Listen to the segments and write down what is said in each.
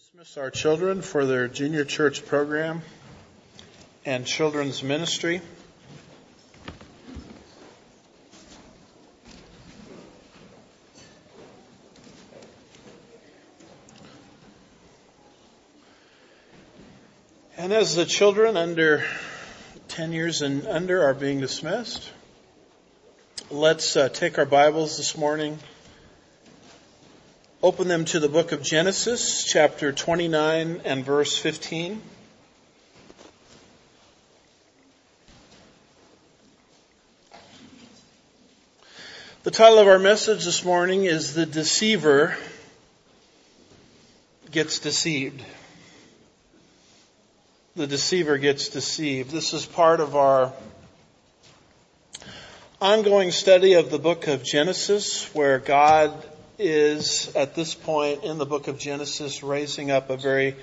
dismiss our children for their junior church program and children's ministry. And as the children under 10 years and under are being dismissed, let's uh, take our Bibles this morning Open them to the book of Genesis, chapter 29 and verse 15. The title of our message this morning is The Deceiver Gets Deceived. The Deceiver Gets Deceived. This is part of our ongoing study of the book of Genesis where God is at this point in the book of Genesis raising up a very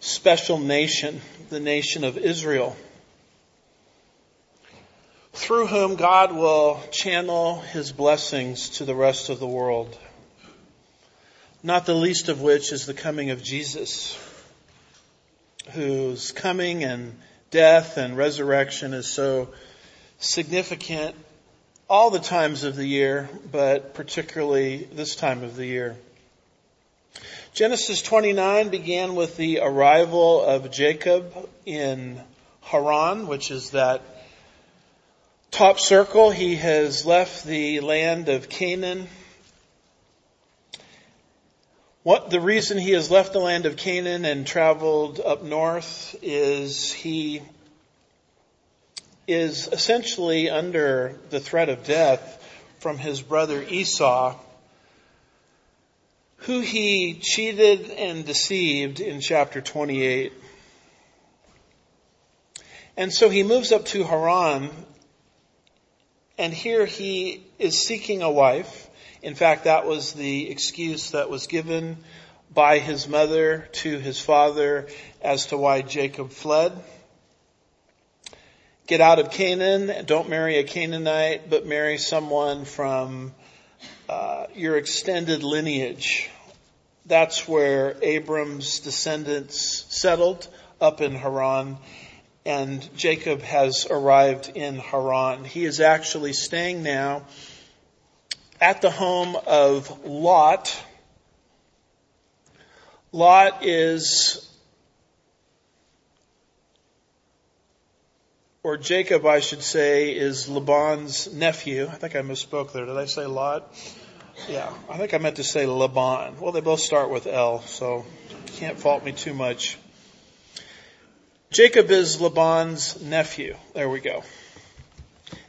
special nation, the nation of Israel, through whom God will channel his blessings to the rest of the world. Not the least of which is the coming of Jesus, whose coming and death and resurrection is so significant all the times of the year, but particularly this time of the year. Genesis 29 began with the arrival of Jacob in Haran, which is that top circle. He has left the land of Canaan. What the reason he has left the land of Canaan and traveled up north is he is essentially under the threat of death from his brother Esau, who he cheated and deceived in chapter 28. And so he moves up to Haran, and here he is seeking a wife. In fact, that was the excuse that was given by his mother to his father as to why Jacob fled. Get out of Canaan. Don't marry a Canaanite, but marry someone from uh, your extended lineage. That's where Abram's descendants settled up in Haran. And Jacob has arrived in Haran. He is actually staying now at the home of Lot. Lot is or Jacob, I should say, is Laban's nephew. I think I misspoke there. Did I say Lot? Yeah, I think I meant to say Laban. Well, they both start with L, so can't fault me too much. Jacob is Laban's nephew. There we go.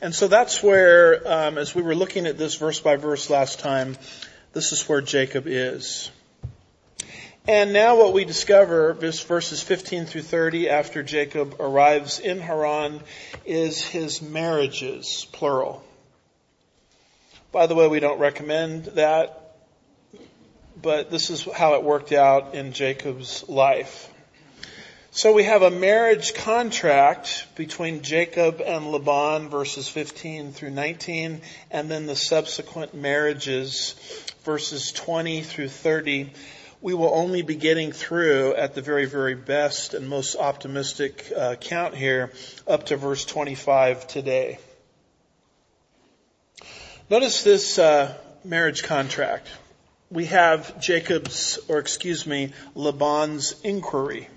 And so that's where, um, as we were looking at this verse by verse last time, this is where Jacob is. And now what we discover, verses 15 through 30, after Jacob arrives in Haran, is his marriages, plural. By the way, we don't recommend that, but this is how it worked out in Jacob's life. So we have a marriage contract between Jacob and Laban, verses 15 through 19, and then the subsequent marriages, verses 20 through 30 we will only be getting through at the very, very best and most optimistic uh, count here up to verse 25 today. Notice this uh, marriage contract. We have Jacob's, or excuse me, Laban's inquiry.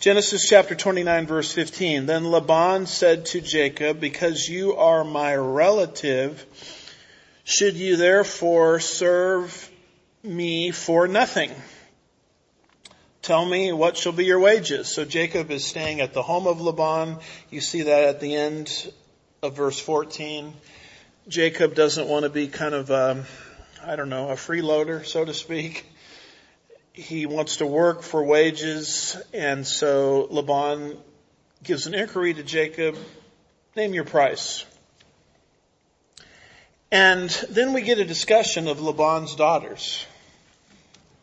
Genesis chapter 29 verse 15. Then Laban said to Jacob, because you are my relative, should you therefore serve me for nothing. Tell me what shall be your wages. So Jacob is staying at the home of Laban. You see that at the end of verse 14. Jacob doesn't want to be kind of, um, I don't know, a freeloader, so to speak. He wants to work for wages, and so Laban gives an inquiry to Jacob, name your price. And then we get a discussion of Laban's daughters.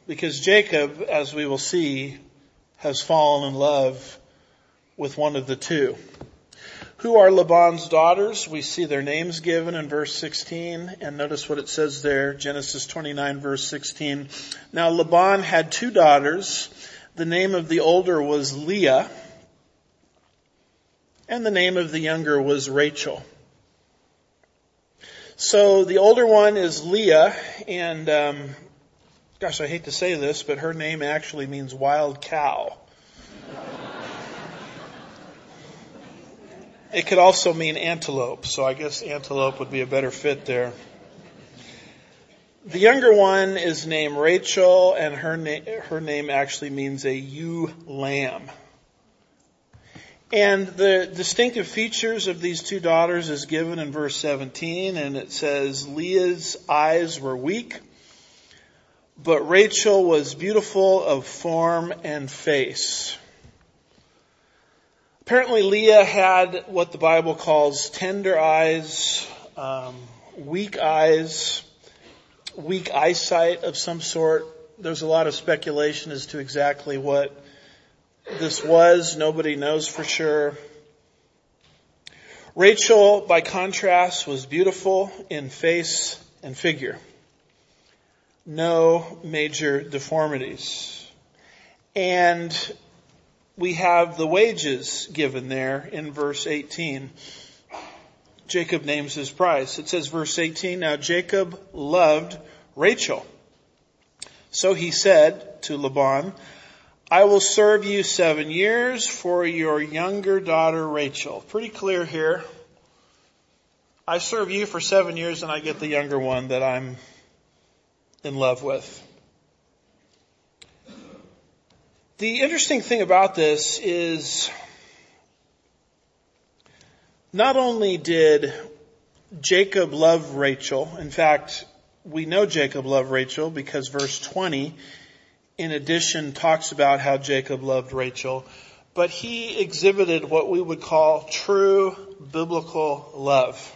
Because Jacob, as we will see, has fallen in love with one of the two. Who are Laban's daughters? We see their names given in verse 16 and notice what it says there, Genesis 29 verse 16. Now Laban had two daughters. The name of the older was Leah and the name of the younger was Rachel. So the older one is Leah and um, gosh, I hate to say this, but her name actually means wild cow. It could also mean antelope, so I guess antelope would be a better fit there. The younger one is named Rachel, and her, na- her name actually means a ewe lamb. And the distinctive features of these two daughters is given in verse 17, and it says, Leah's eyes were weak, but Rachel was beautiful of form and face. Apparently, Leah had what the Bible calls tender eyes, um, weak eyes, weak eyesight of some sort. There's a lot of speculation as to exactly what this was. Nobody knows for sure. Rachel, by contrast, was beautiful in face and figure. No major deformities. And we have the wages given there in verse 18. Jacob names his price. It says verse 18, now Jacob loved Rachel. So he said to Laban, I will serve you seven years for your younger daughter Rachel. Pretty clear here. I serve you for seven years and I get the younger one that I'm in love with. The interesting thing about this is not only did Jacob love Rachel, in fact, we know Jacob loved Rachel because verse 20 in addition talks about how Jacob loved Rachel, but he exhibited what we would call true biblical love.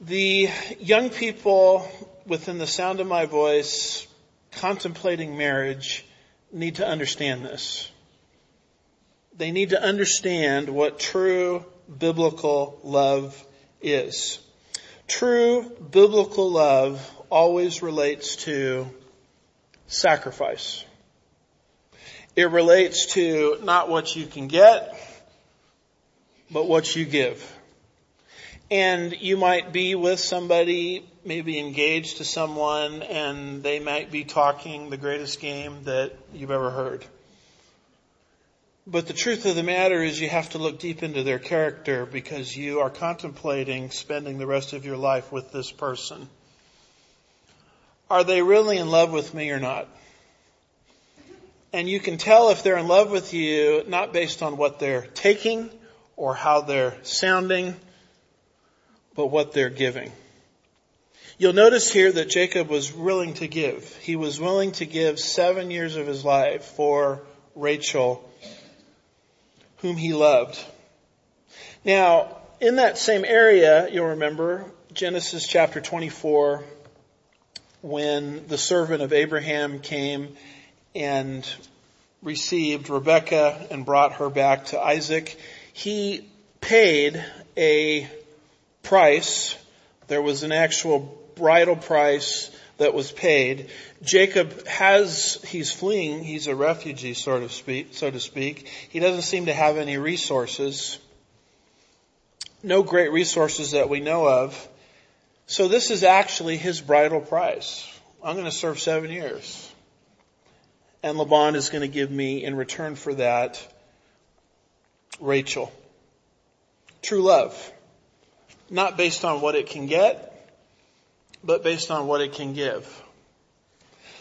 The young people within the sound of my voice contemplating marriage need to understand this. They need to understand what true biblical love is. True biblical love always relates to sacrifice. It relates to not what you can get, but what you give. And you might be with somebody maybe engaged to someone and they might be talking the greatest game that you've ever heard. But the truth of the matter is you have to look deep into their character because you are contemplating spending the rest of your life with this person. Are they really in love with me or not? And you can tell if they're in love with you not based on what they're taking or how they're sounding, but what they're giving. You'll notice here that Jacob was willing to give. He was willing to give seven years of his life for Rachel, whom he loved. Now, in that same area, you'll remember Genesis chapter 24, when the servant of Abraham came and received Rebekah and brought her back to Isaac, he paid a price. There was an actual bridal price that was paid. Jacob has, he's fleeing, he's a refugee, sort of speak, so to speak. He doesn't seem to have any resources. No great resources that we know of. So this is actually his bridal price. I'm going to serve seven years. And Laban is going to give me in return for that Rachel. True love. Not based on what it can get, but based on what it can give.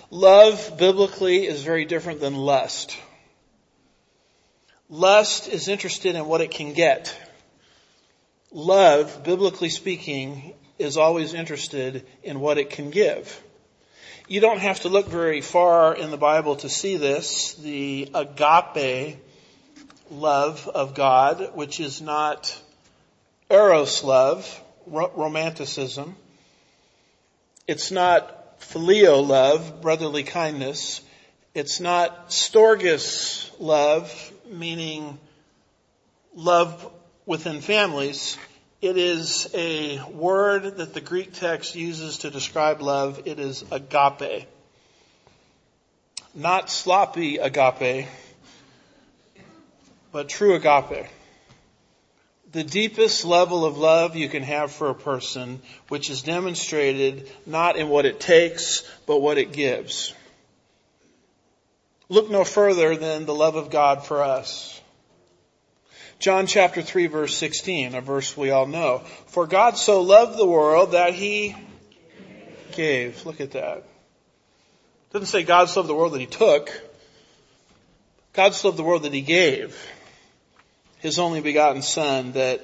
Love biblically is very different than lust. Lust is interested in what it can get. Love, biblically speaking, is always interested in what it can give. You don't have to look very far in the Bible to see this. The agape love of God, which is not eros love, romanticism, it's not phileo love, brotherly kindness. It's not storgus love, meaning love within families, it is a word that the Greek text uses to describe love. It is agape. Not sloppy agape, but true agape. The deepest level of love you can have for a person, which is demonstrated not in what it takes, but what it gives. Look no further than the love of God for us. John chapter 3 verse 16, a verse we all know. For God so loved the world that he gave. Look at that. It doesn't say God so loved the world that he took. God so loved the world that he gave. His only begotten son that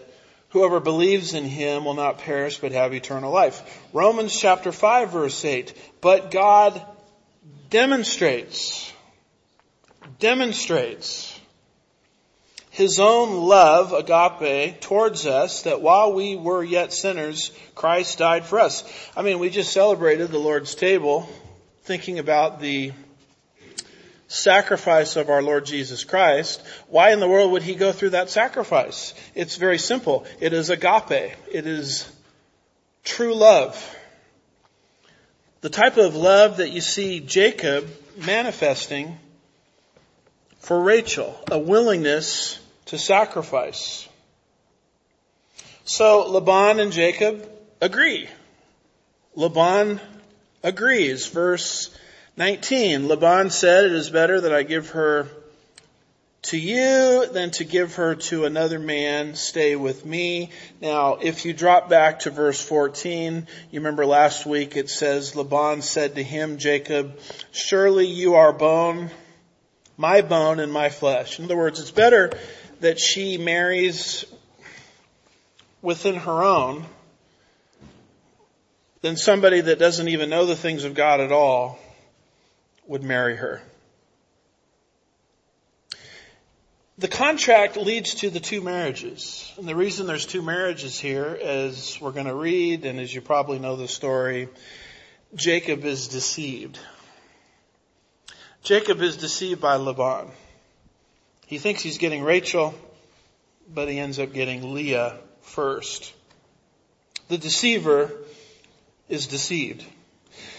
whoever believes in him will not perish but have eternal life. Romans chapter 5 verse 8. But God demonstrates, demonstrates his own love, agape, towards us, that while we were yet sinners, Christ died for us. I mean, we just celebrated the Lord's table, thinking about the sacrifice of our Lord Jesus Christ. Why in the world would he go through that sacrifice? It's very simple. It is agape. It is true love. The type of love that you see Jacob manifesting for Rachel, a willingness to sacrifice. So Laban and Jacob agree. Laban agrees. Verse 19, Laban said, it is better that I give her to you than to give her to another man. Stay with me. Now, if you drop back to verse 14, you remember last week it says, Laban said to him, Jacob, surely you are bone, my bone and my flesh. In other words, it's better that she marries within her own than somebody that doesn't even know the things of God at all would marry her. The contract leads to the two marriages. And the reason there's two marriages here, as we're going to read, and as you probably know the story, Jacob is deceived. Jacob is deceived by Laban. He thinks he's getting Rachel, but he ends up getting Leah first. The deceiver is deceived.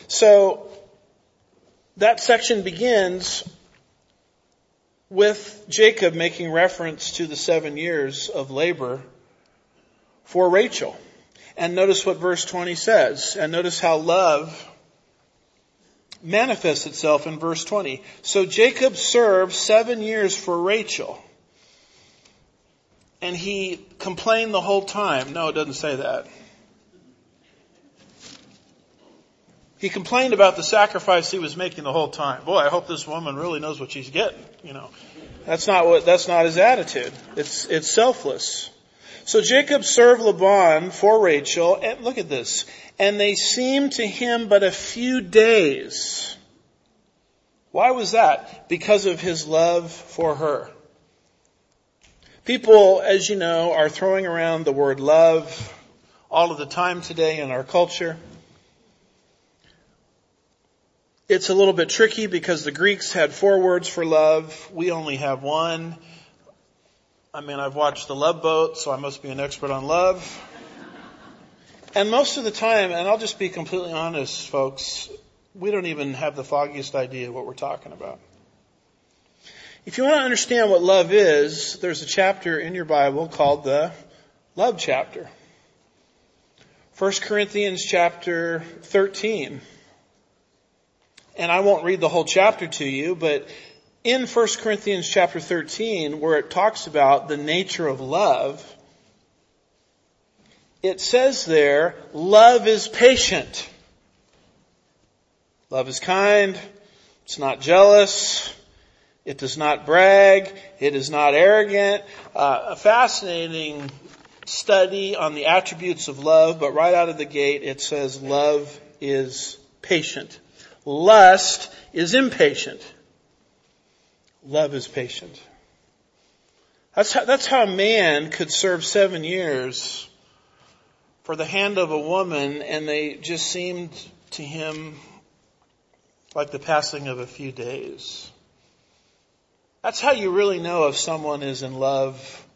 So that section begins with Jacob making reference to the seven years of labor for Rachel. And notice what verse 20 says. And notice how love manifests itself in verse 20. So Jacob served seven years for Rachel. And he complained the whole time. No, it doesn't say that. He complained about the sacrifice he was making the whole time. Boy, I hope this woman really knows what she's getting, you know. That's not what, that's not his attitude. It's, it's selfless. So Jacob served Laban for Rachel, and look at this, and they seemed to him but a few days. Why was that? Because of his love for her. People, as you know, are throwing around the word love all of the time today in our culture. It's a little bit tricky because the Greeks had four words for love. We only have one. I mean, I've watched the love boat, so I must be an expert on love. And most of the time, and I'll just be completely honest, folks, we don't even have the foggiest idea what we're talking about. If you want to understand what love is, there's a chapter in your Bible called the love chapter. 1 Corinthians chapter 13. And I won't read the whole chapter to you, but in 1 Corinthians chapter 13, where it talks about the nature of love, it says there, love is patient. Love is kind. It's not jealous. It does not brag. It is not arrogant. Uh, a fascinating study on the attributes of love, but right out of the gate it says love is patient. Lust is impatient. Love is patient. That's how, that's how a man could serve seven years for the hand of a woman and they just seemed to him like the passing of a few days. That's how you really know if someone is in love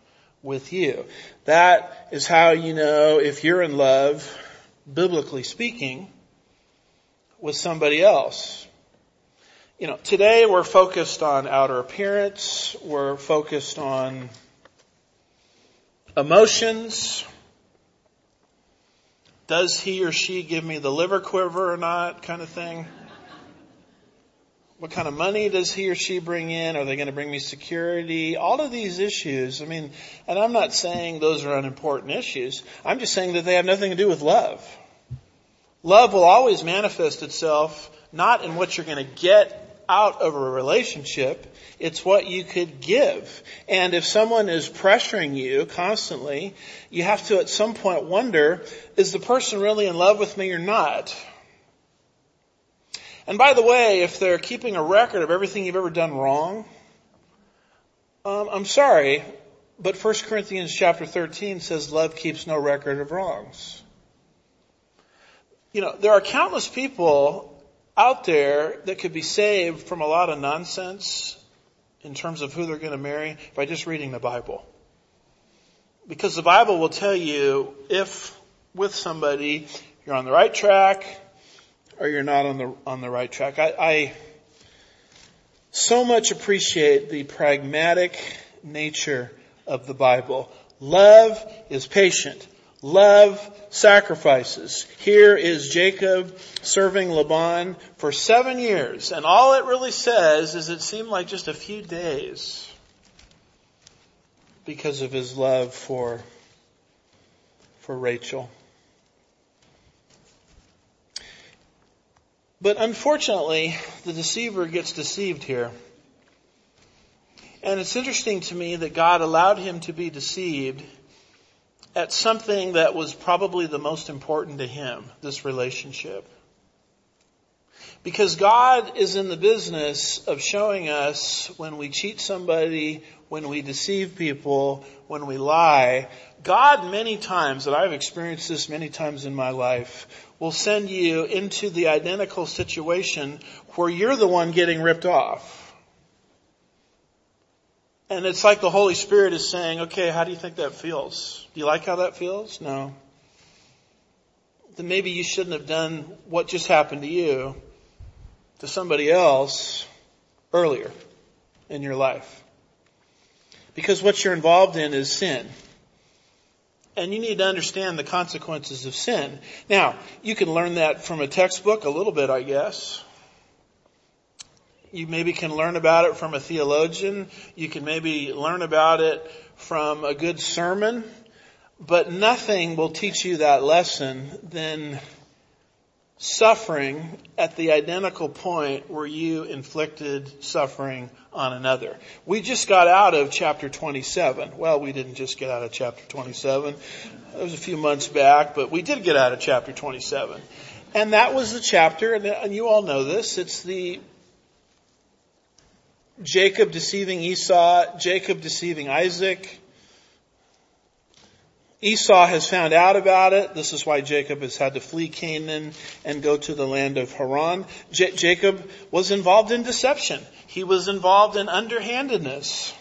with you. That is how you know if you're in love, biblically speaking, with somebody else. You know, today we're focused on outer appearance, we're focused on emotions. Does he or she give me the liver quiver or not kind of thing? What kind of money does he or she bring in? Are they going to bring me security? All of these issues. I mean, and I'm not saying those are unimportant issues. I'm just saying that they have nothing to do with love. Love will always manifest itself not in what you're going to get out of a relationship. It's what you could give. And if someone is pressuring you constantly, you have to at some point wonder, is the person really in love with me or not? And by the way, if they're keeping a record of everything you've ever done wrong, um, I'm sorry, but 1 Corinthians chapter 13 says love keeps no record of wrongs. You know, there are countless people out there that could be saved from a lot of nonsense in terms of who they're going to marry by just reading the Bible. Because the Bible will tell you if with somebody you're on the right track, or you're not on the on the right track. I, I so much appreciate the pragmatic nature of the Bible. Love is patient. Love sacrifices. Here is Jacob serving Laban for seven years, and all it really says is it seemed like just a few days because of his love for, for Rachel. But unfortunately, the deceiver gets deceived here. And it's interesting to me that God allowed him to be deceived at something that was probably the most important to him, this relationship. Because God is in the business of showing us when we cheat somebody, when we deceive people, when we lie. God many times, and I've experienced this many times in my life, will send you into the identical situation where you're the one getting ripped off. And it's like the Holy Spirit is saying, okay, how do you think that feels? Do you like how that feels? No. Then maybe you shouldn't have done what just happened to you to somebody else earlier in your life. Because what you're involved in is sin. And you need to understand the consequences of sin. Now, you can learn that from a textbook a little bit, I guess. You maybe can learn about it from a theologian. You can maybe learn about it from a good sermon. But nothing will teach you that lesson than suffering at the identical point where you inflicted suffering on another. We just got out of chapter 27. Well, we didn't just get out of chapter 27. It was a few months back, but we did get out of chapter 27. And that was the chapter, and you all know this, it's the Jacob deceiving Esau, Jacob deceiving Isaac, Esau has found out about it. This is why Jacob has had to flee Canaan and go to the land of Haran. J- Jacob was involved in deception. He was involved in underhandedness.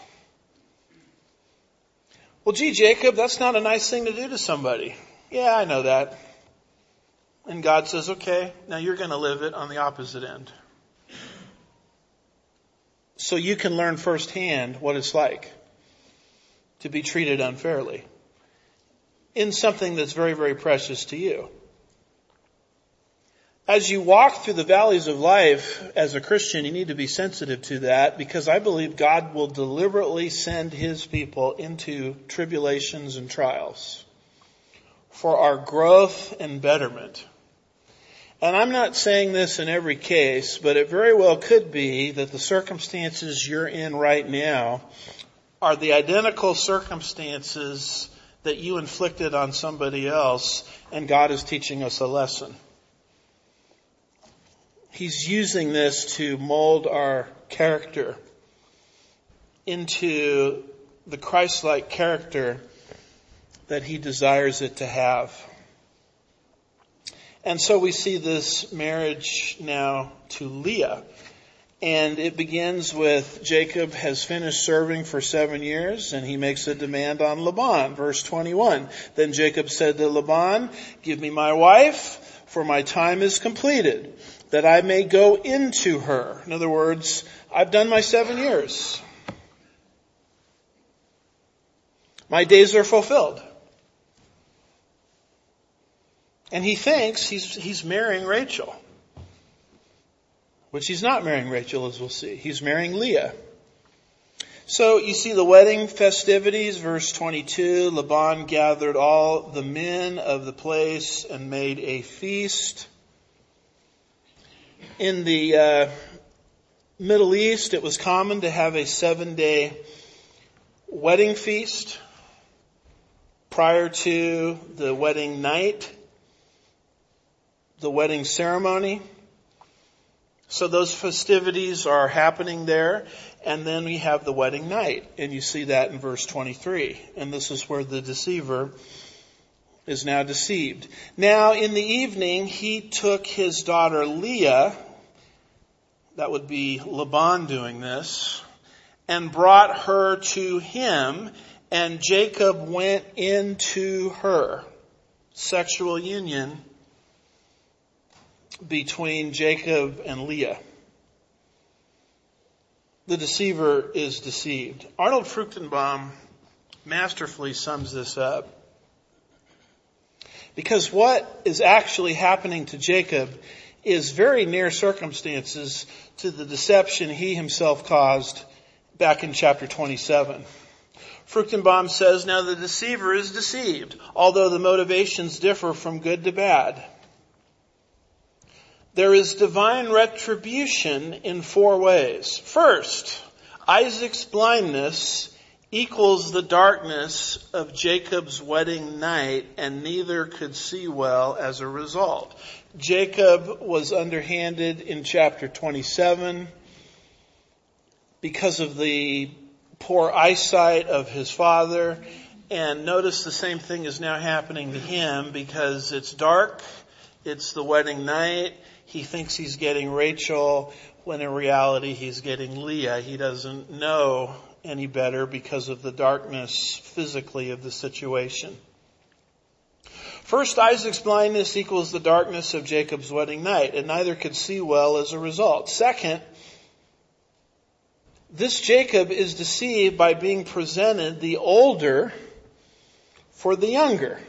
Well, gee, Jacob, that's not a nice thing to do to somebody. Yeah, I know that. And God says, okay, now you're going to live it on the opposite end. So you can learn firsthand what it's like to be treated unfairly in something that's very, very precious to you. As you walk through the valleys of life as a Christian, you need to be sensitive to that because I believe God will deliberately send His people into tribulations and trials for our growth and betterment. And I'm not saying this in every case, but it very well could be that the circumstances you're in right now are the identical circumstances that you inflicted on somebody else, and God is teaching us a lesson. He's using this to mold our character into the Christ-like character that he desires it to have. And so we see this marriage now to Leah. And it begins with Jacob has finished serving for seven years and he makes a demand on Laban. Verse 21. Then Jacob said to Laban, give me my wife for my time is completed that I may go into her. In other words, I've done my seven years. My days are fulfilled. And he thinks he's, he's marrying Rachel which he's not marrying Rachel, as we'll see. He's marrying Leah. So you see the wedding festivities, verse 22, Laban gathered all the men of the place and made a feast. In the uh, Middle East, it was common to have a seven day wedding feast prior to the wedding night, the wedding ceremony. So those festivities are happening there. And then we have the wedding night. And you see that in verse 23. And this is where the deceiver is now deceived. Now in the evening, he took his daughter Leah, that would be Laban doing this, and brought her to him, and Jacob went into her. Sexual union between Jacob and Leah. The deceiver is deceived. Arnold Fruchtenbaum masterfully sums this up. Because what is actually happening to Jacob is very near circumstances to the deception he himself caused back in chapter 27. Fruchtenbaum says, now the deceiver is deceived, although the motivations differ from good to bad. There is divine retribution in four ways. First, Isaac's blindness equals the darkness of Jacob's wedding night and neither could see well as a result. Jacob was underhanded in chapter 27 because of the poor eyesight of his father and notice the same thing is now happening to him because it's dark, it's the wedding night, he thinks he's getting Rachel when in reality he's getting Leah. He doesn't know any better because of the darkness physically of the situation. First, Isaac's blindness equals the darkness of Jacob's wedding night, and neither could see well as a result. Second, this Jacob is deceived by being presented the older for the younger.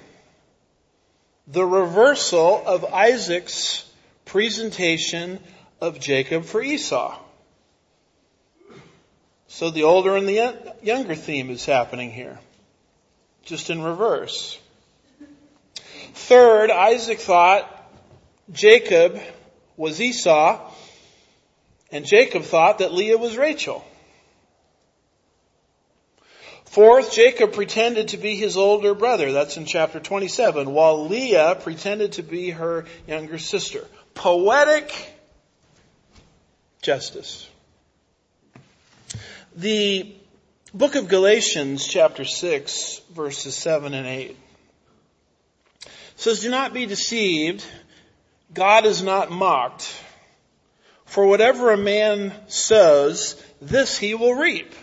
The reversal of Isaac's presentation of Jacob for Esau. So the older and the younger theme is happening here. Just in reverse. Third, Isaac thought Jacob was Esau, and Jacob thought that Leah was Rachel. Fourth, Jacob pretended to be his older brother. That's in chapter 27, while Leah pretended to be her younger sister poetic justice. The book of Galatians chapter 6 verses 7 and 8 says, do not be deceived. God is not mocked. For whatever a man sows, this he will reap.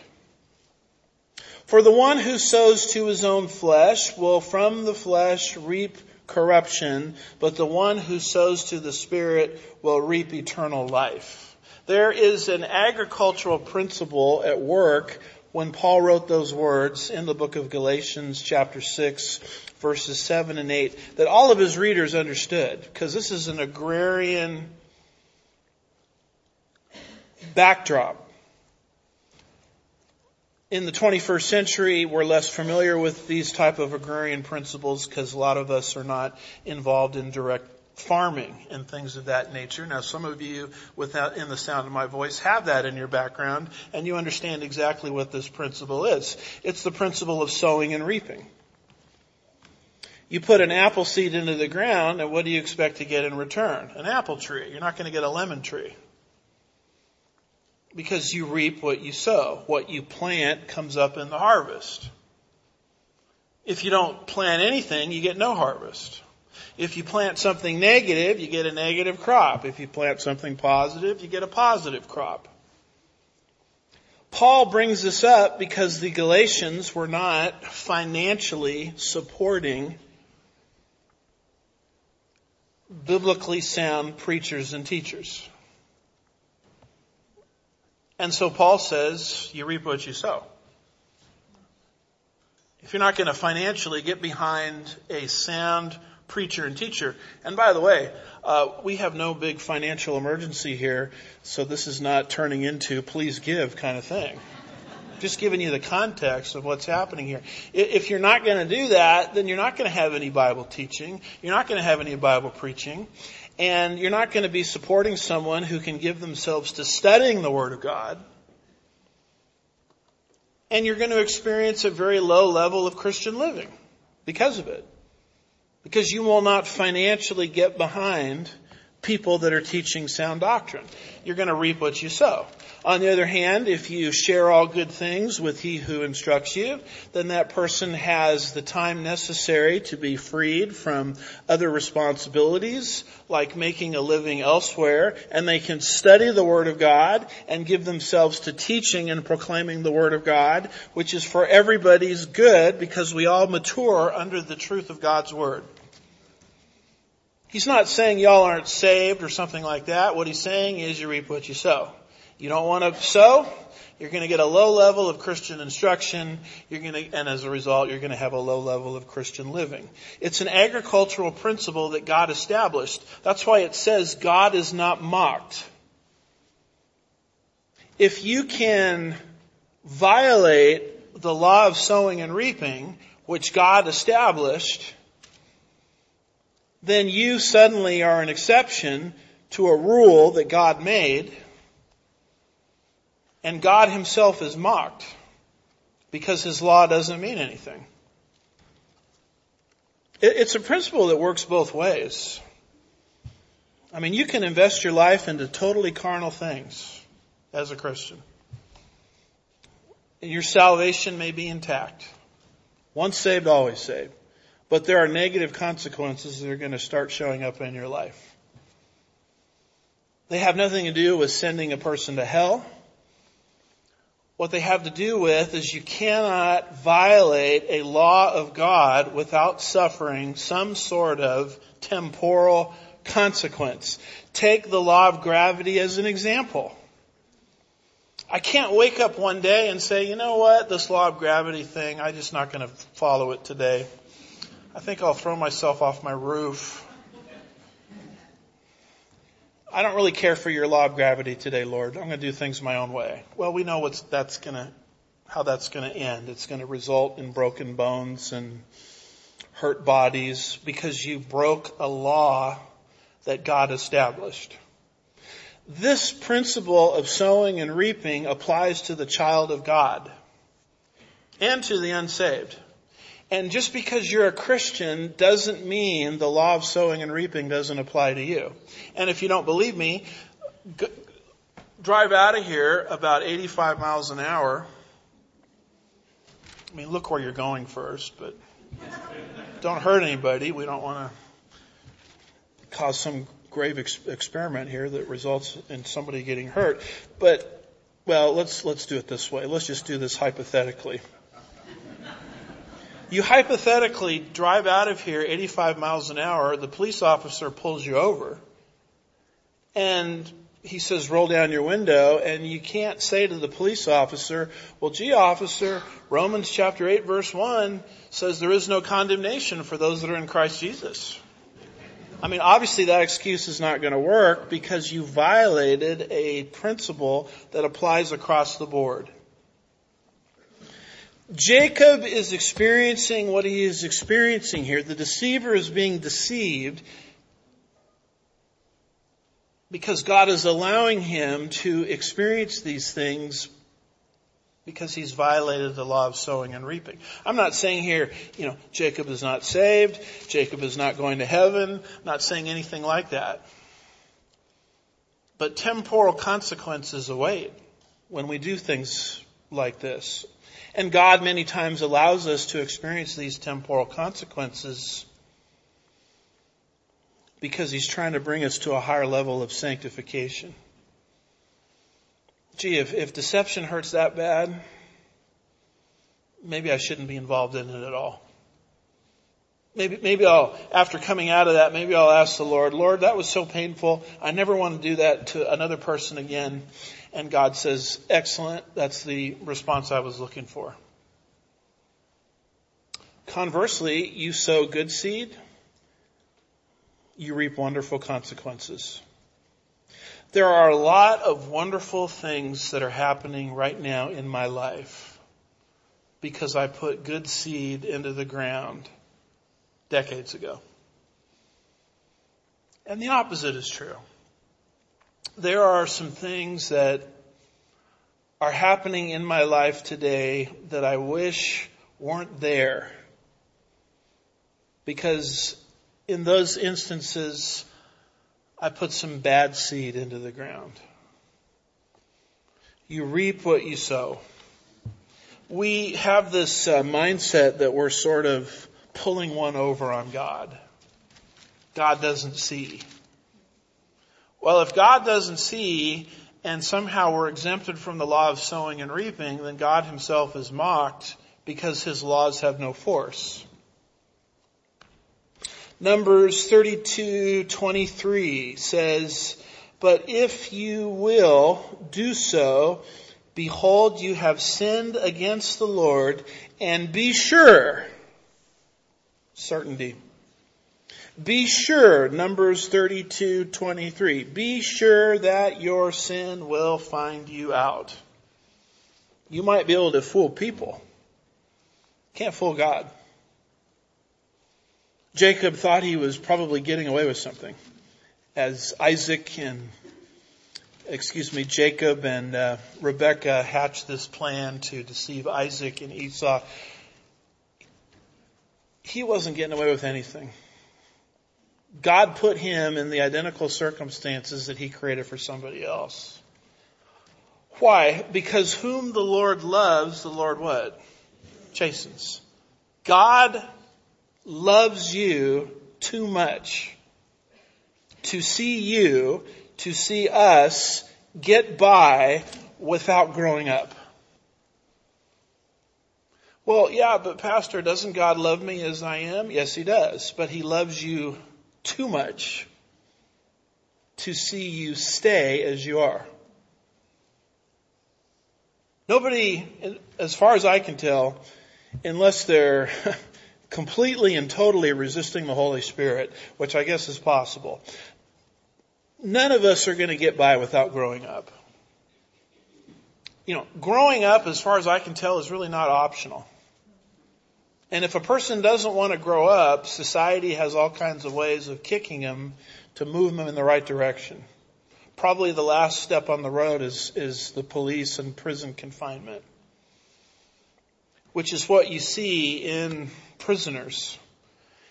For the one who sows to his own flesh will from the flesh reap corruption, but the one who sows to the Spirit will reap eternal life. There is an agricultural principle at work when Paul wrote those words in the book of Galatians chapter 6 verses 7 and 8 that all of his readers understood because this is an agrarian backdrop in the 21st century, we're less familiar with these type of agrarian principles because a lot of us are not involved in direct farming and things of that nature. Now, some of you, without in the sound of my voice, have that in your background, and you understand exactly what this principle is. It's the principle of sowing and reaping. You put an apple seed into the ground, and what do you expect to get in return? An apple tree. You're not going to get a lemon tree. Because you reap what you sow. What you plant comes up in the harvest. If you don't plant anything, you get no harvest. If you plant something negative, you get a negative crop. If you plant something positive, you get a positive crop. Paul brings this up because the Galatians were not financially supporting biblically sound preachers and teachers. And so Paul says, you reap what you sow. If you're not going to financially get behind a sound preacher and teacher, and by the way, uh, we have no big financial emergency here, so this is not turning into please give kind of thing. Just giving you the context of what's happening here. If you're not going to do that, then you're not going to have any Bible teaching. You're not going to have any Bible preaching. And you're not going to be supporting someone who can give themselves to studying the Word of God. And you're going to experience a very low level of Christian living because of it. Because you will not financially get behind people that are teaching sound doctrine. You're going to reap what you sow. On the other hand, if you share all good things with he who instructs you, then that person has the time necessary to be freed from other responsibilities, like making a living elsewhere, and they can study the Word of God and give themselves to teaching and proclaiming the Word of God, which is for everybody's good because we all mature under the truth of God's Word. He's not saying y'all aren't saved or something like that. What he's saying is you reap what you sow. You don't want to sow, you're going to get a low level of Christian instruction, you're going to, and as a result, you're going to have a low level of Christian living. It's an agricultural principle that God established. That's why it says God is not mocked. If you can violate the law of sowing and reaping, which God established, then you suddenly are an exception to a rule that God made and God himself is mocked because his law doesn't mean anything. It's a principle that works both ways. I mean, you can invest your life into totally carnal things as a Christian. Your salvation may be intact. Once saved, always saved. But there are negative consequences that are going to start showing up in your life. They have nothing to do with sending a person to hell what they have to do with is you cannot violate a law of God without suffering some sort of temporal consequence. Take the law of gravity as an example. I can't wake up one day and say, you know what, this law of gravity thing, I'm just not going to follow it today. I think I'll throw myself off my roof. I don't really care for your law of gravity today, Lord. I'm going to do things my own way. Well, we know what's that's going to how that's going to end. It's going to result in broken bones and hurt bodies because you broke a law that God established. This principle of sowing and reaping applies to the child of God and to the unsaved. And just because you're a Christian doesn't mean the law of sowing and reaping doesn't apply to you. And if you don't believe me, g- drive out of here about 85 miles an hour. I mean, look where you're going first, but don't hurt anybody. We don't want to cause some grave ex- experiment here that results in somebody getting hurt. But, well, let's, let's do it this way. Let's just do this hypothetically. You hypothetically drive out of here 85 miles an hour, the police officer pulls you over, and he says, roll down your window, and you can't say to the police officer, well, gee, officer, Romans chapter 8 verse 1 says there is no condemnation for those that are in Christ Jesus. I mean, obviously that excuse is not going to work because you violated a principle that applies across the board. Jacob is experiencing what he is experiencing here. The deceiver is being deceived because God is allowing him to experience these things because he's violated the law of sowing and reaping. I'm not saying here, you know, Jacob is not saved, Jacob is not going to heaven, I'm not saying anything like that. But temporal consequences await when we do things like this. And God many times allows us to experience these temporal consequences because He's trying to bring us to a higher level of sanctification. gee, if, if deception hurts that bad, maybe I shouldn't be involved in it at all. Maybe, maybe I'll, after coming out of that, maybe I'll ask the Lord, Lord, that was so painful. I never want to do that to another person again. And God says, excellent. That's the response I was looking for. Conversely, you sow good seed, you reap wonderful consequences. There are a lot of wonderful things that are happening right now in my life because I put good seed into the ground decades ago. And the opposite is true. There are some things that are happening in my life today that I wish weren't there. Because in those instances, I put some bad seed into the ground. You reap what you sow. We have this uh, mindset that we're sort of pulling one over on God. God doesn't see. Well, if God doesn't see and somehow we're exempted from the law of sowing and reaping, then God himself is mocked because his laws have no force. Numbers 32:23 says, "But if you will do so, behold you have sinned against the Lord, and be sure certainty. Be sure, Numbers 32:23. Be sure that your sin will find you out. You might be able to fool people. Can't fool God. Jacob thought he was probably getting away with something. As Isaac and, excuse me, Jacob and uh, Rebecca hatched this plan to deceive Isaac and Esau, he wasn't getting away with anything. God put him in the identical circumstances that he created for somebody else. Why? Because whom the Lord loves, the Lord what? Chastens. God loves you too much to see you, to see us get by without growing up. Well, yeah, but pastor, doesn't God love me as I am? Yes, he does. But he loves you too much to see you stay as you are. Nobody, as far as I can tell, unless they're completely and totally resisting the Holy Spirit, which I guess is possible, none of us are going to get by without growing up. You know, growing up, as far as I can tell, is really not optional. And if a person doesn't want to grow up, society has all kinds of ways of kicking them to move them in the right direction. Probably the last step on the road is, is the police and prison confinement, which is what you see in prisoners.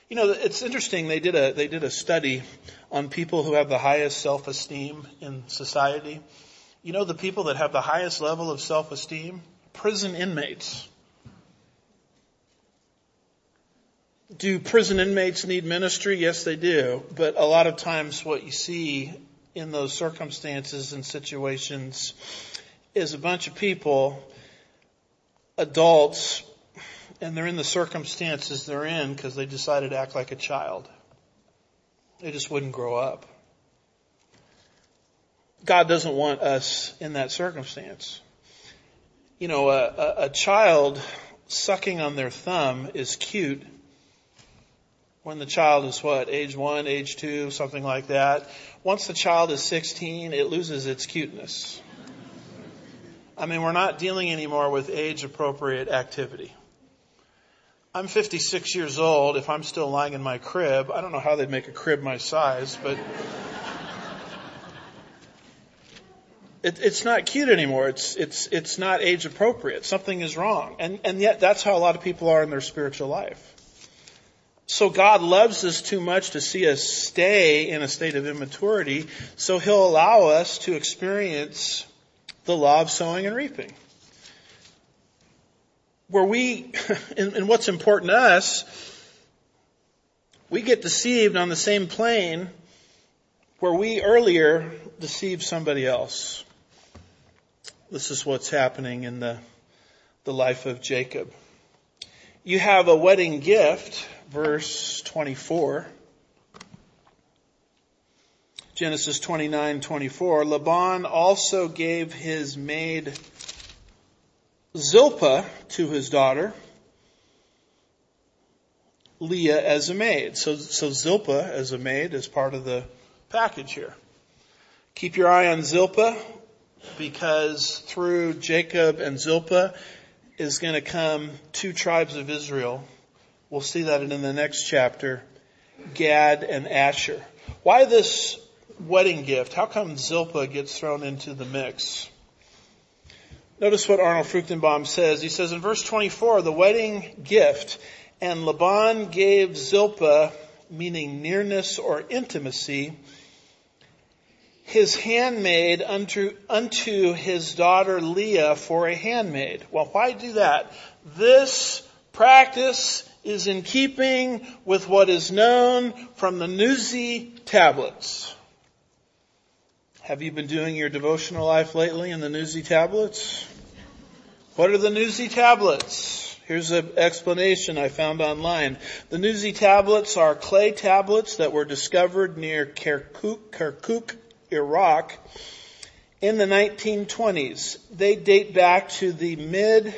You know, it's interesting. They did a, they did a study on people who have the highest self-esteem in society. You know, the people that have the highest level of self-esteem? Prison inmates. Do prison inmates need ministry? Yes, they do. But a lot of times what you see in those circumstances and situations is a bunch of people, adults, and they're in the circumstances they're in because they decided to act like a child. They just wouldn't grow up. God doesn't want us in that circumstance. You know, a, a, a child sucking on their thumb is cute when the child is what, age one, age two, something like that. Once the child is 16, it loses its cuteness. I mean, we're not dealing anymore with age appropriate activity. I'm 56 years old. If I'm still lying in my crib, I don't know how they'd make a crib my size, but it, it's not cute anymore. It's it's it's not age appropriate. Something is wrong, and and yet that's how a lot of people are in their spiritual life. So God loves us too much to see us stay in a state of immaturity, so He'll allow us to experience the law of sowing and reaping. Where we, and what's important to us, we get deceived on the same plane where we earlier deceived somebody else. This is what's happening in the, the life of Jacob. You have a wedding gift, verse 24. Genesis 29, 24. Laban also gave his maid Zilpah to his daughter, Leah as a maid. So, so Zilpah as a maid is part of the package here. Keep your eye on Zilpah because through Jacob and Zilpah is going to come two tribes of Israel. We'll see that in the next chapter. Gad and Asher. Why this wedding gift? How come Zilpah gets thrown into the mix? Notice what Arnold Fruchtenbaum says. He says in verse 24, the wedding gift, and Laban gave Zilpah, meaning nearness or intimacy, his handmaid unto, unto his daughter Leah for a handmaid. Well, why do that? This practice is in keeping with what is known from the Nuzi tablets. Have you been doing your devotional life lately in the Nuzi tablets? What are the Nuzi tablets? Here's an explanation I found online. The Nuzi tablets are clay tablets that were discovered near Kirkuk, Kirkuk Iraq in the 1920s. They date back to the mid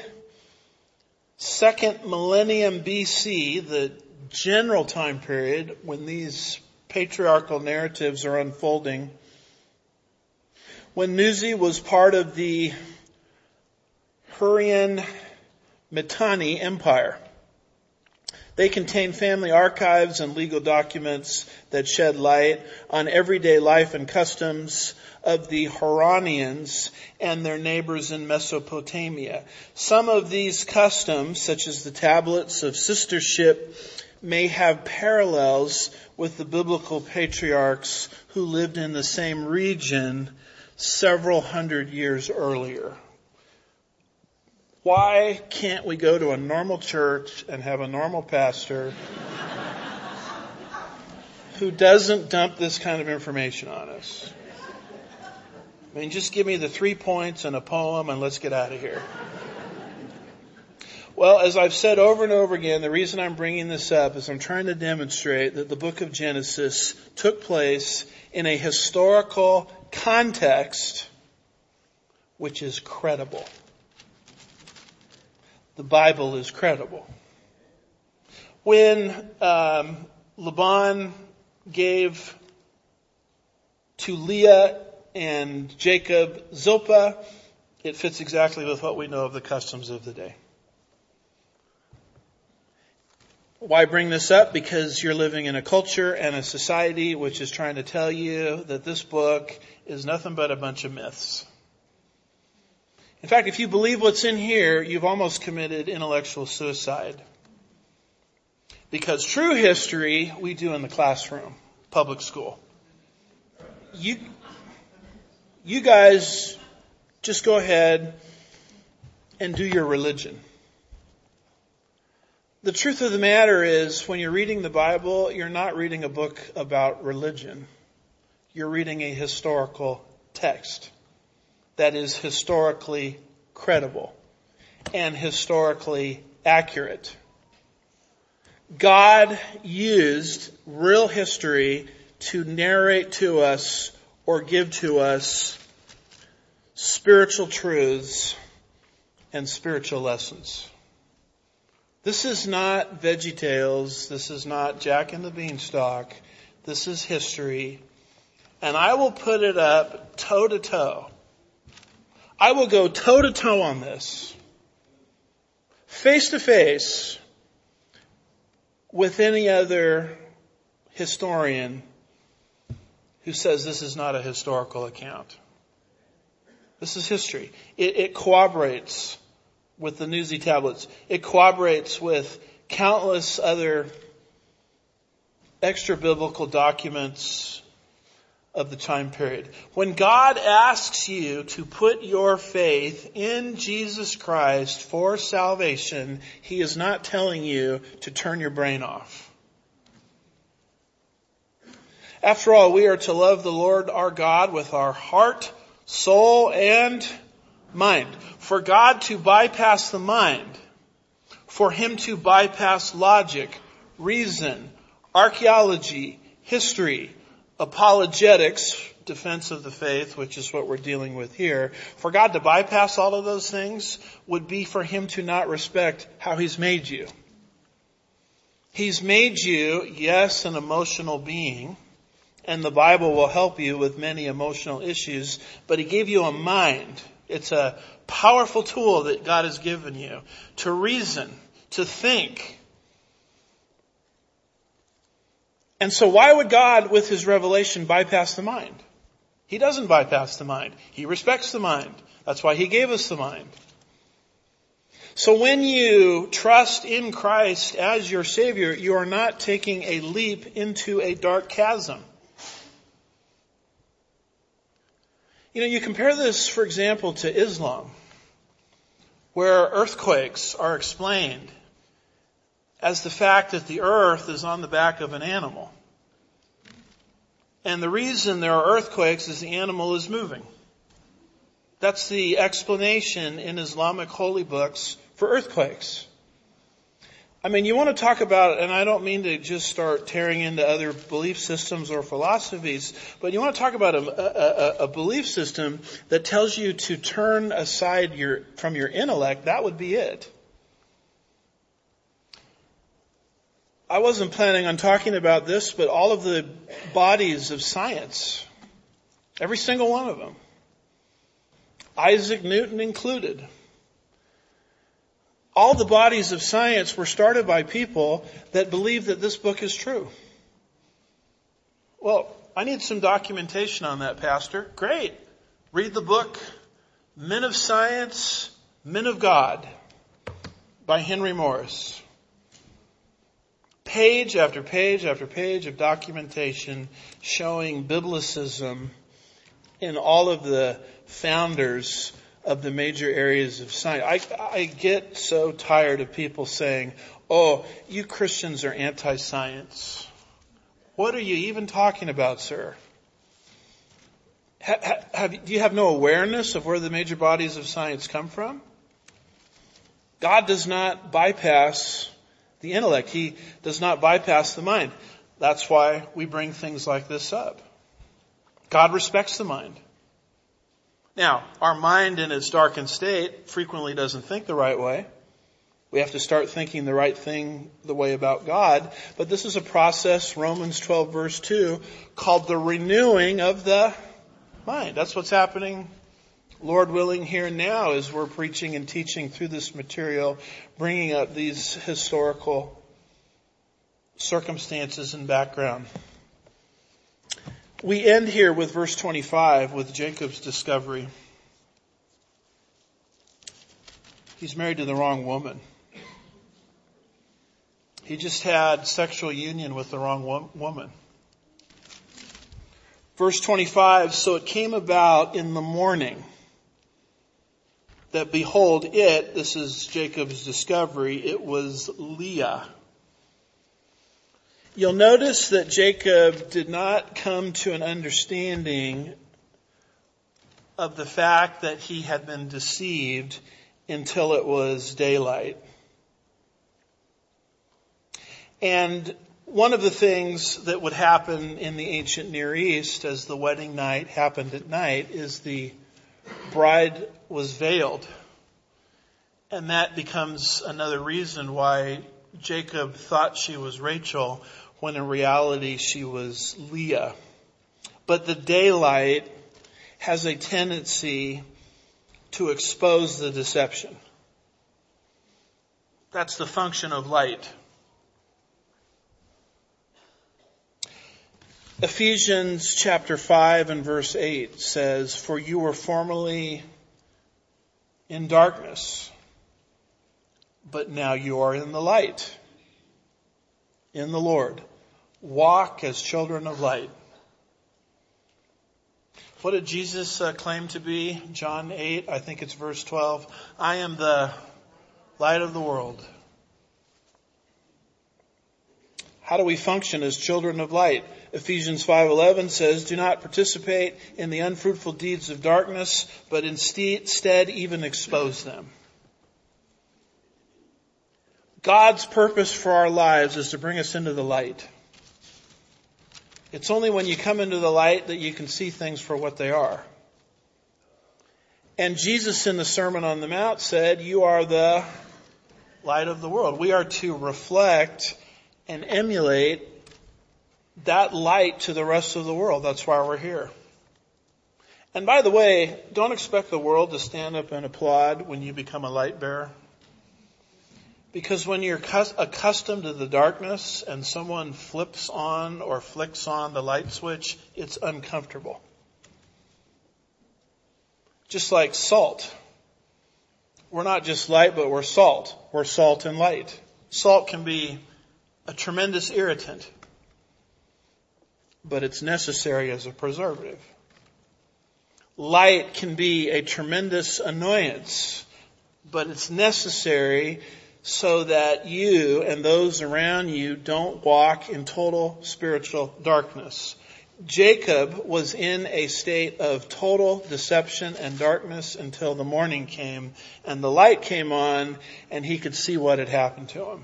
second millennium BC, the general time period when these patriarchal narratives are unfolding. When Nuzi was part of the Hurrian Mitanni Empire. They contain family archives and legal documents that shed light on everyday life and customs of the Huronians and their neighbors in Mesopotamia. Some of these customs, such as the tablets of sistership, may have parallels with the biblical patriarchs who lived in the same region several hundred years earlier. Why can't we go to a normal church and have a normal pastor who doesn't dump this kind of information on us? I mean, just give me the three points and a poem and let's get out of here. Well, as I've said over and over again, the reason I'm bringing this up is I'm trying to demonstrate that the book of Genesis took place in a historical context which is credible the Bible is credible. When um, Laban gave to Leah and Jacob Zilpah, it fits exactly with what we know of the customs of the day. Why bring this up? Because you're living in a culture and a society which is trying to tell you that this book is nothing but a bunch of myths. In fact, if you believe what's in here, you've almost committed intellectual suicide. Because true history we do in the classroom, public school. You, you guys just go ahead and do your religion. The truth of the matter is when you're reading the Bible, you're not reading a book about religion. You're reading a historical text that is historically credible and historically accurate. God used real history to narrate to us or give to us spiritual truths and spiritual lessons. This is not Veggie Tales. This is not Jack and the Beanstalk. This is history. And I will put it up toe to toe I will go toe to toe on this, face to face, with any other historian who says this is not a historical account. This is history. It, it corroborates with the Nuzi tablets. It corroborates with countless other extra biblical documents of the time period. When God asks you to put your faith in Jesus Christ for salvation, He is not telling you to turn your brain off. After all, we are to love the Lord our God with our heart, soul, and mind. For God to bypass the mind, for Him to bypass logic, reason, archaeology, history, apologetics, defense of the faith, which is what we're dealing with here, for God to bypass all of those things would be for Him to not respect how He's made you. He's made you, yes, an emotional being, and the Bible will help you with many emotional issues, but He gave you a mind. It's a powerful tool that God has given you to reason, to think. And so why would God, with His revelation, bypass the mind? He doesn't bypass the mind. He respects the mind. That's why He gave us the mind. So when you trust in Christ as your Savior, you are not taking a leap into a dark chasm. You know, you compare this, for example, to Islam, where earthquakes are explained as the fact that the earth is on the back of an animal. And the reason there are earthquakes is the animal is moving. That's the explanation in Islamic holy books for earthquakes. I mean, you want to talk about, and I don't mean to just start tearing into other belief systems or philosophies, but you want to talk about a, a, a belief system that tells you to turn aside your, from your intellect, that would be it. I wasn't planning on talking about this, but all of the bodies of science, every single one of them, Isaac Newton included, all the bodies of science were started by people that believe that this book is true. Well, I need some documentation on that, Pastor. Great. Read the book, Men of Science, Men of God by Henry Morris. Page after page after page of documentation showing biblicism in all of the founders of the major areas of science. I, I get so tired of people saying, oh, you Christians are anti-science. What are you even talking about, sir? Have, have, do you have no awareness of where the major bodies of science come from? God does not bypass the intellect. He does not bypass the mind. That's why we bring things like this up. God respects the mind. Now, our mind in its darkened state frequently doesn't think the right way. We have to start thinking the right thing the way about God. But this is a process, Romans 12 verse 2, called the renewing of the mind. That's what's happening, Lord willing, here now as we're preaching and teaching through this material, bringing up these historical circumstances and background. We end here with verse 25 with Jacob's discovery. He's married to the wrong woman. He just had sexual union with the wrong woman. Verse 25, so it came about in the morning that behold it, this is Jacob's discovery, it was Leah You'll notice that Jacob did not come to an understanding of the fact that he had been deceived until it was daylight. And one of the things that would happen in the ancient Near East as the wedding night happened at night is the bride was veiled. And that becomes another reason why Jacob thought she was Rachel when in reality she was Leah. But the daylight has a tendency to expose the deception. That's the function of light. Ephesians chapter 5 and verse 8 says, For you were formerly in darkness, but now you are in the light, in the Lord. Walk as children of light. What did Jesus uh, claim to be? John 8, I think it's verse 12. I am the light of the world. How do we function as children of light? Ephesians 5:11 says, "Do not participate in the unfruitful deeds of darkness, but instead even expose them." God's purpose for our lives is to bring us into the light. It's only when you come into the light that you can see things for what they are. And Jesus in the Sermon on the Mount said, You are the light of the world. We are to reflect and emulate that light to the rest of the world. That's why we're here. And by the way, don't expect the world to stand up and applaud when you become a light bearer. Because when you're accustomed to the darkness and someone flips on or flicks on the light switch, it's uncomfortable. Just like salt. We're not just light, but we're salt. We're salt and light. Salt can be a tremendous irritant, but it's necessary as a preservative. Light can be a tremendous annoyance, but it's necessary so that you and those around you don't walk in total spiritual darkness. Jacob was in a state of total deception and darkness until the morning came and the light came on and he could see what had happened to him.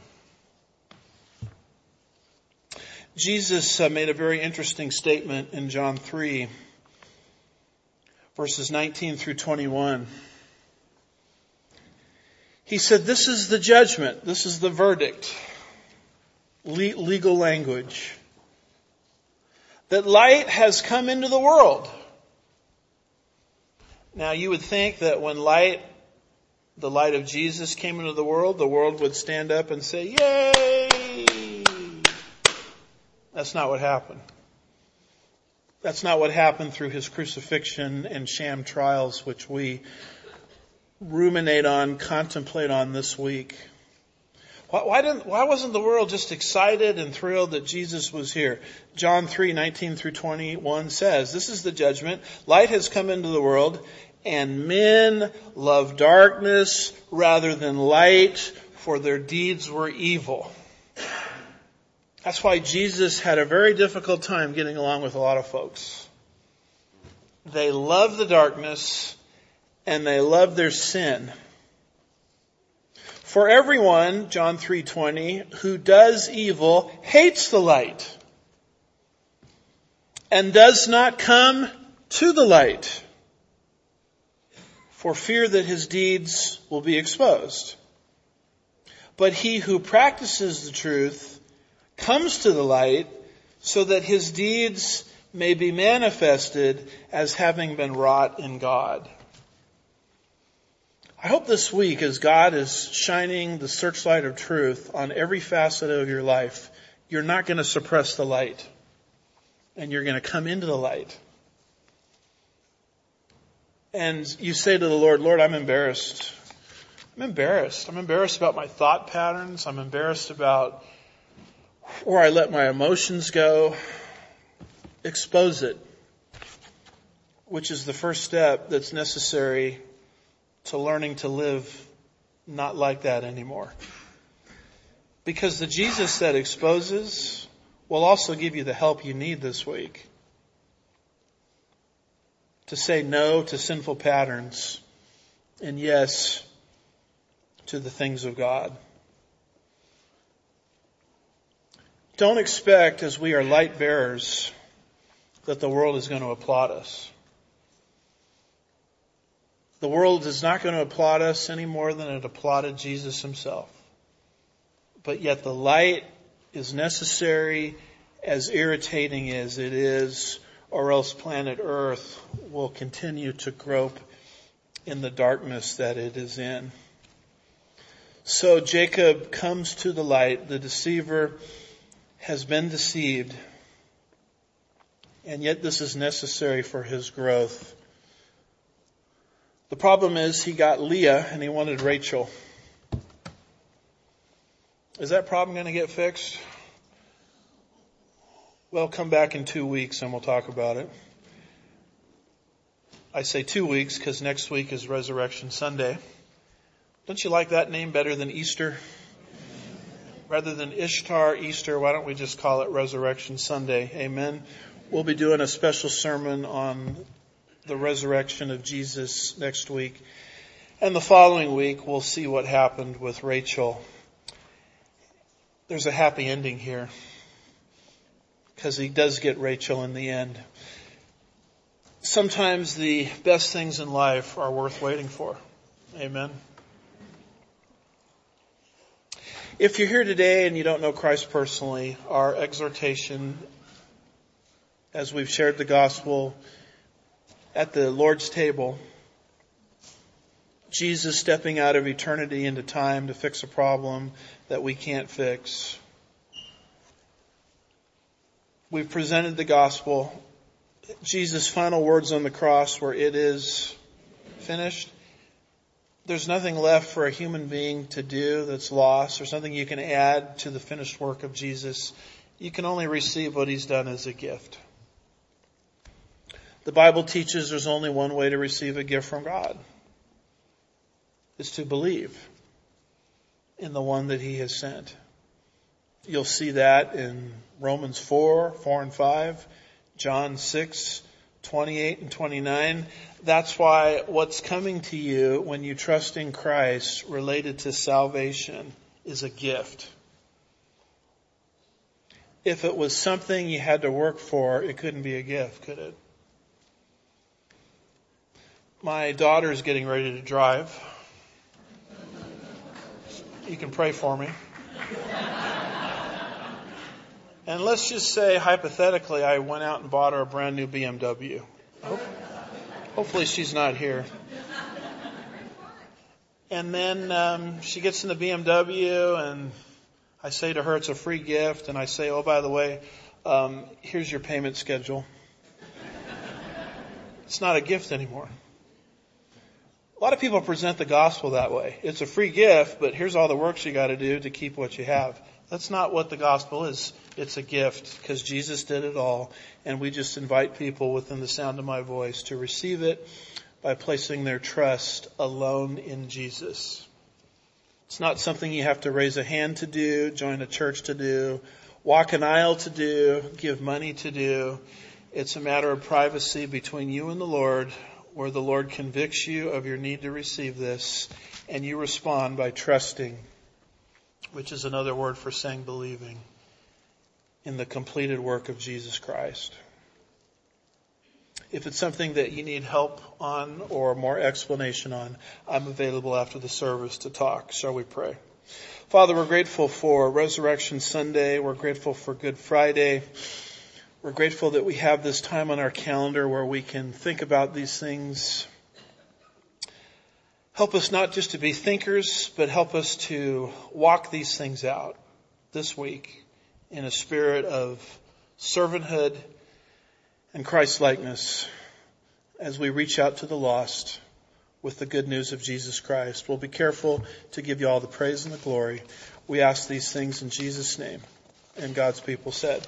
Jesus uh, made a very interesting statement in John 3 verses 19 through 21. He said, this is the judgment. This is the verdict. Le- legal language. That light has come into the world. Now you would think that when light, the light of Jesus came into the world, the world would stand up and say, yay! That's not what happened. That's not what happened through his crucifixion and sham trials, which we ruminate on, contemplate on this week. Why, why, didn't, why wasn't the world just excited and thrilled that Jesus was here? John 3, 19 through 21 says, this is the judgment. Light has come into the world and men love darkness rather than light for their deeds were evil. That's why Jesus had a very difficult time getting along with a lot of folks. They love the darkness and they love their sin. For everyone, John 3:20, who does evil hates the light and does not come to the light for fear that his deeds will be exposed. But he who practices the truth comes to the light so that his deeds may be manifested as having been wrought in God. I hope this week, as God is shining the searchlight of truth on every facet of your life, you're not going to suppress the light. And you're going to come into the light. And you say to the Lord, Lord, I'm embarrassed. I'm embarrassed. I'm embarrassed about my thought patterns. I'm embarrassed about where I let my emotions go. Expose it, which is the first step that's necessary to learning to live not like that anymore. Because the Jesus that exposes will also give you the help you need this week to say no to sinful patterns and yes to the things of God. Don't expect as we are light bearers that the world is going to applaud us. The world is not going to applaud us any more than it applauded Jesus himself. But yet the light is necessary as irritating as it is, or else planet earth will continue to grope in the darkness that it is in. So Jacob comes to the light. The deceiver has been deceived. And yet this is necessary for his growth. The problem is he got Leah and he wanted Rachel. Is that problem going to get fixed? Well, come back in two weeks and we'll talk about it. I say two weeks because next week is Resurrection Sunday. Don't you like that name better than Easter? Rather than Ishtar Easter, why don't we just call it Resurrection Sunday? Amen. We'll be doing a special sermon on the resurrection of Jesus next week. And the following week, we'll see what happened with Rachel. There's a happy ending here because he does get Rachel in the end. Sometimes the best things in life are worth waiting for. Amen. If you're here today and you don't know Christ personally, our exhortation as we've shared the gospel at the Lord's table, Jesus stepping out of eternity into time to fix a problem that we can't fix. We've presented the gospel. Jesus' final words on the cross where it is finished. There's nothing left for a human being to do that's lost. There's nothing you can add to the finished work of Jesus. You can only receive what he's done as a gift. The Bible teaches there's only one way to receive a gift from God. Is to believe in the one that he has sent. You'll see that in Romans 4, 4 and 5, John 6, 28 and 29. That's why what's coming to you when you trust in Christ related to salvation is a gift. If it was something you had to work for, it couldn't be a gift, could it? My daughter is getting ready to drive. You can pray for me. And let's just say, hypothetically, I went out and bought her a brand new BMW. Hopefully, she's not here. And then um, she gets in the BMW, and I say to her, it's a free gift. And I say, oh, by the way, um, here's your payment schedule. It's not a gift anymore. A lot of people present the gospel that way. It's a free gift, but here's all the works you got to do to keep what you have. That's not what the gospel is. It's a gift because Jesus did it all, and we just invite people within the sound of my voice to receive it by placing their trust alone in Jesus. It's not something you have to raise a hand to do, join a church to do, walk an aisle to do, give money to do. It's a matter of privacy between you and the Lord where the Lord convicts you of your need to receive this and you respond by trusting, which is another word for saying believing in the completed work of Jesus Christ. If it's something that you need help on or more explanation on, I'm available after the service to talk. Shall we pray? Father, we're grateful for Resurrection Sunday. We're grateful for Good Friday. We're grateful that we have this time on our calendar where we can think about these things. Help us not just to be thinkers, but help us to walk these things out this week in a spirit of servanthood and Christ likeness as we reach out to the lost with the good news of Jesus Christ. We'll be careful to give you all the praise and the glory. We ask these things in Jesus' name. And God's people said,